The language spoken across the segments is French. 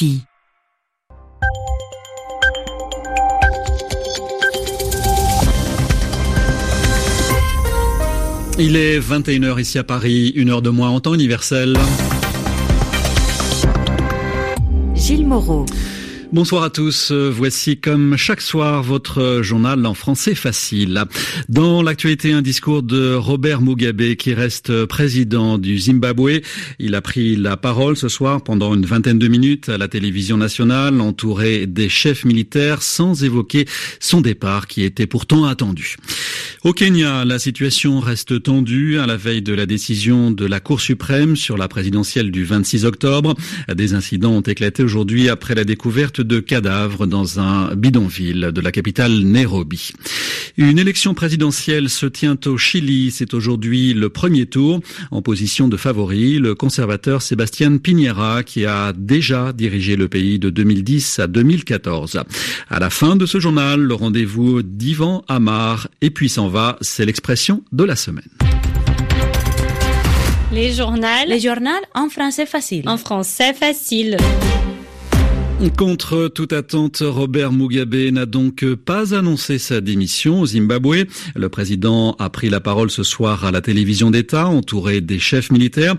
Il est 21h ici à Paris, une heure de moins en temps universel. Gilles Moreau. Bonsoir à tous. Voici comme chaque soir votre journal en français facile. Dans l'actualité, un discours de Robert Mugabe qui reste président du Zimbabwe. Il a pris la parole ce soir pendant une vingtaine de minutes à la télévision nationale, entouré des chefs militaires, sans évoquer son départ qui était pourtant attendu. Au Kenya, la situation reste tendue à la veille de la décision de la Cour suprême sur la présidentielle du 26 octobre. Des incidents ont éclaté aujourd'hui après la découverte de cadavres dans un bidonville de la capitale Nairobi. Une élection présidentielle se tient au Chili. C'est aujourd'hui le premier tour. En position de favori, le conservateur Sébastien Piñera qui a déjà dirigé le pays de 2010 à 2014. À la fin de ce journal, le rendez-vous d'Ivan Amar et puis s'en va, c'est l'expression de la semaine. Les journaux. Les journaux en français facile. En français facile. Contre toute attente, Robert Mugabe n'a donc pas annoncé sa démission au Zimbabwe. Le président a pris la parole ce soir à la télévision d'État, entouré des chefs militaires.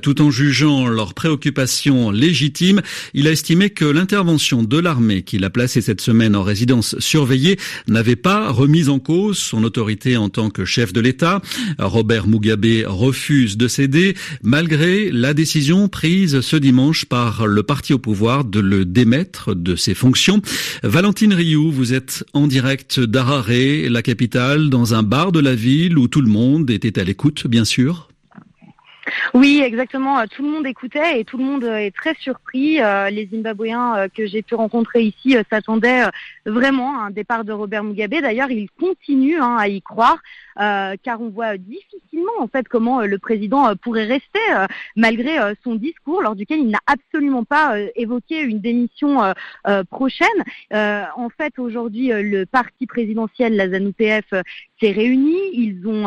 Tout en jugeant leurs préoccupations légitimes, il a estimé que l'intervention de l'armée qu'il a placée cette semaine en résidence surveillée n'avait pas remis en cause son autorité en tant que chef de l'État. Robert Mugabe refuse de céder, malgré la décision prise ce dimanche par le parti au pouvoir de le démettre de ses fonctions. Valentine Rioux, vous êtes en direct d'Harare, la capitale, dans un bar de la ville où tout le monde était à l'écoute, bien sûr. Oui, exactement. Tout le monde écoutait et tout le monde est très surpris. Les Zimbabwéens que j'ai pu rencontrer ici s'attendaient vraiment à un départ de Robert Mugabe. D'ailleurs, ils continuent hein, à y croire. Euh, car on voit difficilement en fait comment euh, le président euh, pourrait rester malgré son discours lors duquel il n'a absolument pas évoqué une démission prochaine. en fait, aujourd'hui, le parti présidentiel, la ZANU-PF, s'est réuni. Ils ont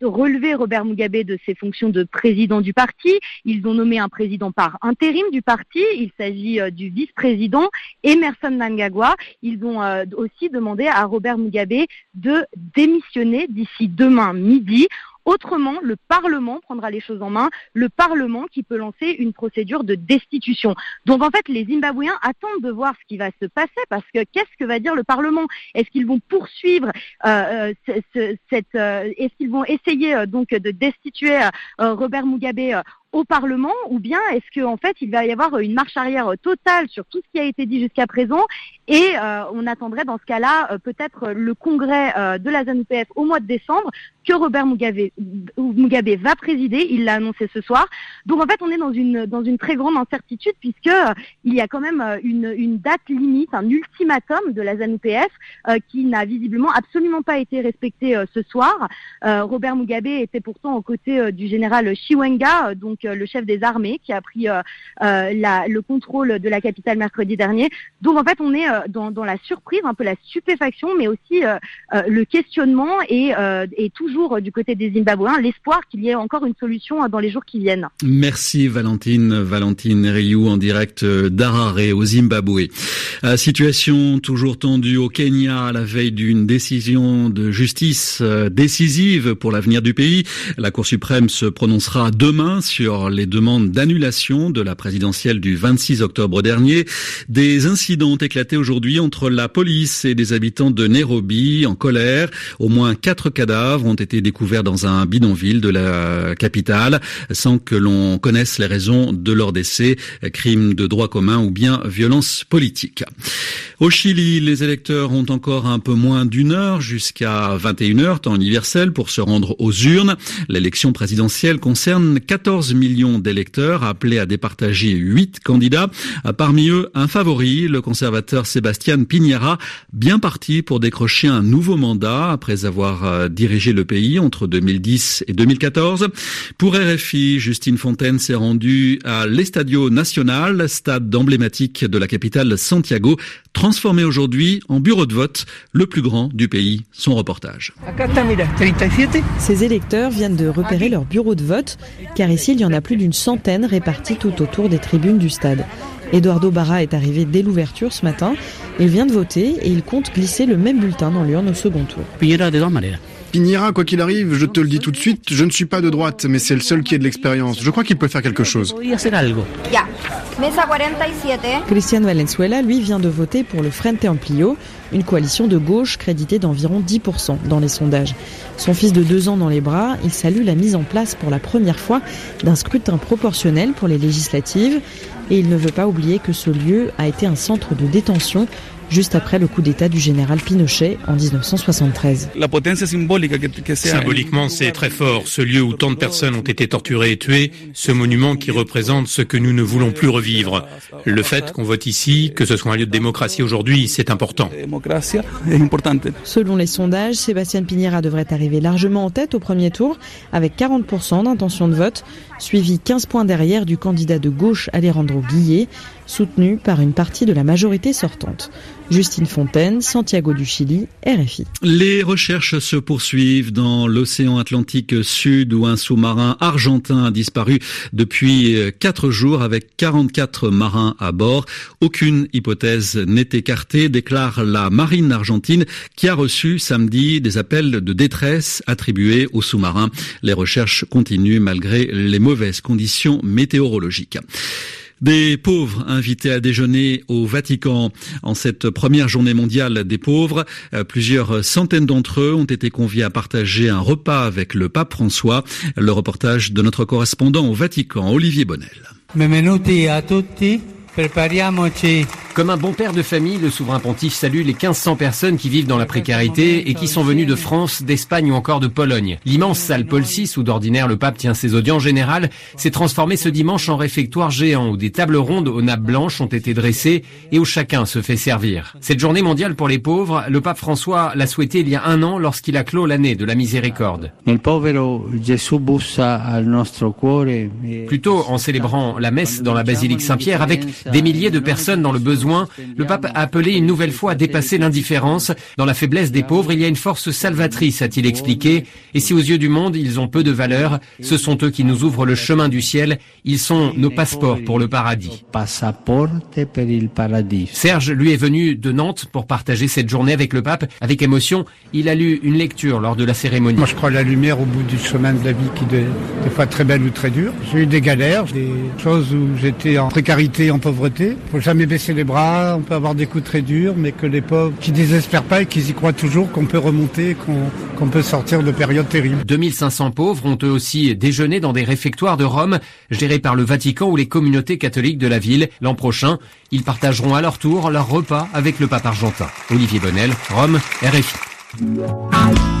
relevé Robert Mugabe de ses fonctions de président du parti. Ils ont nommé un président par intérim du parti. Il s'agit du vice-président Emerson Mnangagwa. Ils ont aussi demandé à Robert Mugabe de démissionner d'ici demain midi. Autrement, le Parlement prendra les choses en main, le Parlement qui peut lancer une procédure de destitution. Donc en fait, les Zimbabwéens attendent de voir ce qui va se passer parce que qu'est-ce que va dire le Parlement? Est-ce qu'ils vont poursuivre euh, cette, euh, Est-ce qu'ils vont essayer euh, donc de destituer Robert Mugabe au Parlement ou bien est-ce qu'en fait il va y avoir une marche arrière totale sur tout ce qui a été dit jusqu'à présent et euh, on attendrait dans ce cas-là euh, peut-être le congrès euh, de la ZANU-PF au mois de décembre que Robert Mugabe, Mugabe va présider, il l'a annoncé ce soir. Donc en fait on est dans une dans une très grande incertitude puisque il y a quand même une, une date limite, un ultimatum de la ZANU-PF qui n'a visiblement absolument pas été respecté ce soir. Robert Mugabe était pourtant aux côtés du général Chiwenga, donc le chef des armées qui a pris la, le contrôle de la capitale mercredi dernier. Donc en fait on est dans, la surprise, un peu la stupéfaction, mais aussi euh, euh, le questionnement et, euh, toujours du côté des Zimbabwéens, l'espoir qu'il y ait encore une solution dans les jours qui viennent. Merci Valentine, Valentine Rioux en direct d'Harare au Zimbabwe. situation toujours tendue au Kenya à la veille d'une décision de justice décisive pour l'avenir du pays. La Cour suprême se prononcera demain sur les demandes d'annulation de la présidentielle du 26 octobre dernier. Des incidents ont éclaté aujourd'hui entre la police et des habitants de Nairobi en colère. Au moins quatre cadavres ont été découverts dans un bidonville de la capitale sans que l'on connaisse les raisons de leur décès, crime de droit commun ou bien violence politique. Au Chili, les électeurs ont encore un peu moins d'une heure jusqu'à 21h, temps universel, pour se rendre aux urnes. L'élection présidentielle concerne 14 millions d'électeurs appelés à départager 8 candidats. Parmi eux, un favori, le conservateur Sébastien Piñera, bien parti pour décrocher un nouveau mandat après avoir dirigé le pays entre 2010 et 2014. Pour RFI, Justine Fontaine s'est rendue à l'Estadio Nacional, stade emblématique de la capitale Santiago, transformé aujourd'hui en bureau de vote, le plus grand du pays. Son reportage. Ces électeurs viennent de repérer leur bureau de vote, car ici il y en a plus d'une centaine répartis tout autour des tribunes du stade. Eduardo Barra est arrivé dès l'ouverture ce matin. Il vient de voter et il compte glisser le même bulletin dans l'urne au second tour. Piñera, quoi qu'il arrive, je te le dis tout de suite, je ne suis pas de droite, mais c'est le seul qui ait de l'expérience. Je crois qu'il peut faire quelque chose. Christian Valenzuela, lui, vient de voter pour le Frente Amplio, une coalition de gauche créditée d'environ 10% dans les sondages. Son fils de deux ans dans les bras, il salue la mise en place pour la première fois d'un scrutin proportionnel pour les législatives et il ne veut pas oublier que ce lieu a été un centre de détention juste après le coup d'État du général Pinochet en 1973. Symboliquement, c'est très fort. Ce lieu où tant de personnes ont été torturées et tuées, ce monument qui représente ce que nous ne voulons plus revivre. Le fait qu'on vote ici, que ce soit un lieu de démocratie aujourd'hui, c'est important. Selon les sondages, Sébastien Piñera devrait arriver largement en tête au premier tour, avec 40% d'intention de vote, suivi 15 points derrière du candidat de gauche Alejandro Guillet, soutenu par une partie de la majorité sortante. Justine Fontaine, Santiago du Chili, RFI. Les recherches se poursuivent dans l'océan Atlantique Sud où un sous-marin argentin a disparu depuis quatre jours avec 44 marins à bord. Aucune hypothèse n'est écartée, déclare la marine argentine qui a reçu samedi des appels de détresse attribués au sous-marin. Les recherches continuent malgré les mauvaises conditions météorologiques. Des pauvres invités à déjeuner au Vatican en cette première journée mondiale des pauvres. Euh, plusieurs centaines d'entre eux ont été conviés à partager un repas avec le pape François. Le reportage de notre correspondant au Vatican, Olivier Bonnel. Comme un bon père de famille, le souverain pontife salue les 1500 personnes qui vivent dans la précarité et qui sont venues de France, d'Espagne ou encore de Pologne. L'immense salle Paul VI, où d'ordinaire le pape tient ses audiences générales, s'est transformée ce dimanche en réfectoire géant où des tables rondes aux nappes blanches ont été dressées et où chacun se fait servir. Cette journée mondiale pour les pauvres, le pape François l'a souhaité il y a un an lorsqu'il a clos l'année de la miséricorde. Plutôt en célébrant la messe dans la basilique Saint-Pierre avec des milliers de personnes dans le besoin, le pape a appelé une nouvelle fois à dépasser l'indifférence. Dans la faiblesse des pauvres, il y a une force salvatrice, a-t-il expliqué. Et si aux yeux du monde, ils ont peu de valeur, ce sont eux qui nous ouvrent le chemin du ciel. Ils sont nos passeports pour le paradis. Serge, lui, est venu de Nantes pour partager cette journée avec le pape. Avec émotion, il a lu une lecture lors de la cérémonie. Moi, je crois à la lumière au bout du chemin de la vie qui est des fois très belle ou très dure. J'ai eu des galères, des choses où j'étais en précarité, en pauvreté. Faut jamais baisser les bras, on peut avoir des coups très durs, mais que les pauvres qui désespèrent pas et qui y croient toujours qu'on peut remonter, qu'on qu'on peut sortir de périodes terribles. 2500 pauvres ont eux aussi déjeuné dans des réfectoires de Rome, gérés par le Vatican ou les communautés catholiques de la ville. L'an prochain, ils partageront à leur tour leur repas avec le pape argentin. Olivier Bonnel, Rome, RFI.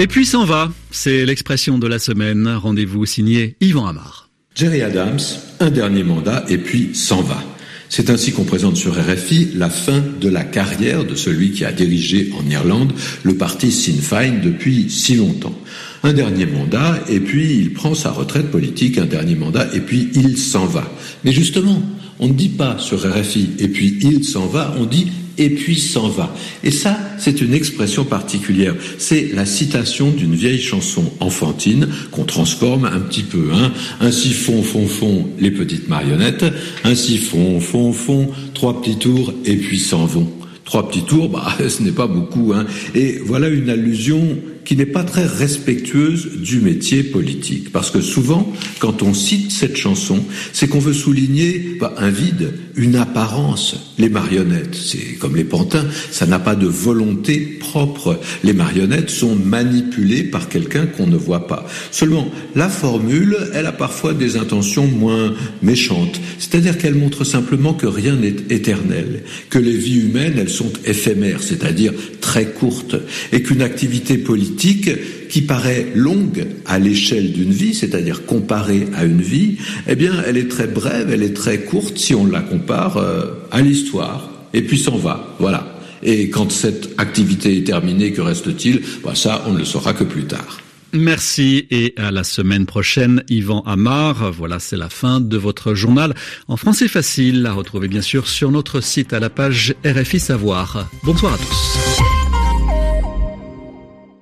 Et puis s'en va, c'est l'expression de la semaine. Rendez-vous signé Yvan Amar. Jerry Adams, un dernier mandat et puis s'en va. C'est ainsi qu'on présente sur RFI la fin de la carrière de celui qui a dirigé en Irlande le parti Sinn Féin depuis si longtemps. Un dernier mandat et puis il prend sa retraite politique, un dernier mandat et puis il s'en va. Mais justement, on ne dit pas sur RFI et puis il s'en va, on dit et puis s'en va. Et ça, c'est une expression particulière. C'est la citation d'une vieille chanson enfantine qu'on transforme un petit peu. Hein. Ainsi font, font, font les petites marionnettes. Ainsi font, font, font trois petits tours et puis s'en vont. Trois petits tours, bah, ce n'est pas beaucoup. Hein. Et voilà une allusion qui n'est pas très respectueuse du métier politique. Parce que souvent, quand on cite cette chanson, c'est qu'on veut souligner bah, un vide, une apparence. Les marionnettes, c'est comme les pantins, ça n'a pas de volonté propre. Les marionnettes sont manipulées par quelqu'un qu'on ne voit pas. Seulement, la formule, elle a parfois des intentions moins méchantes. C'est-à-dire qu'elle montre simplement que rien n'est éternel, que les vies humaines, elles sont éphémères, c'est-à-dire très courtes, et qu'une activité politique qui paraît longue à l'échelle d'une vie, c'est-à-dire comparée à une vie, eh bien, elle est très brève, elle est très courte si on la compare euh, à l'histoire, et puis s'en va. Voilà. Et quand cette activité est terminée, que reste-t-il? Bah, Ça, on ne le saura que plus tard. Merci et à la semaine prochaine, Yvan Amar. Voilà, c'est la fin de votre journal en français facile, à retrouver bien sûr sur notre site à la page RFI Savoir. Bonsoir à tous.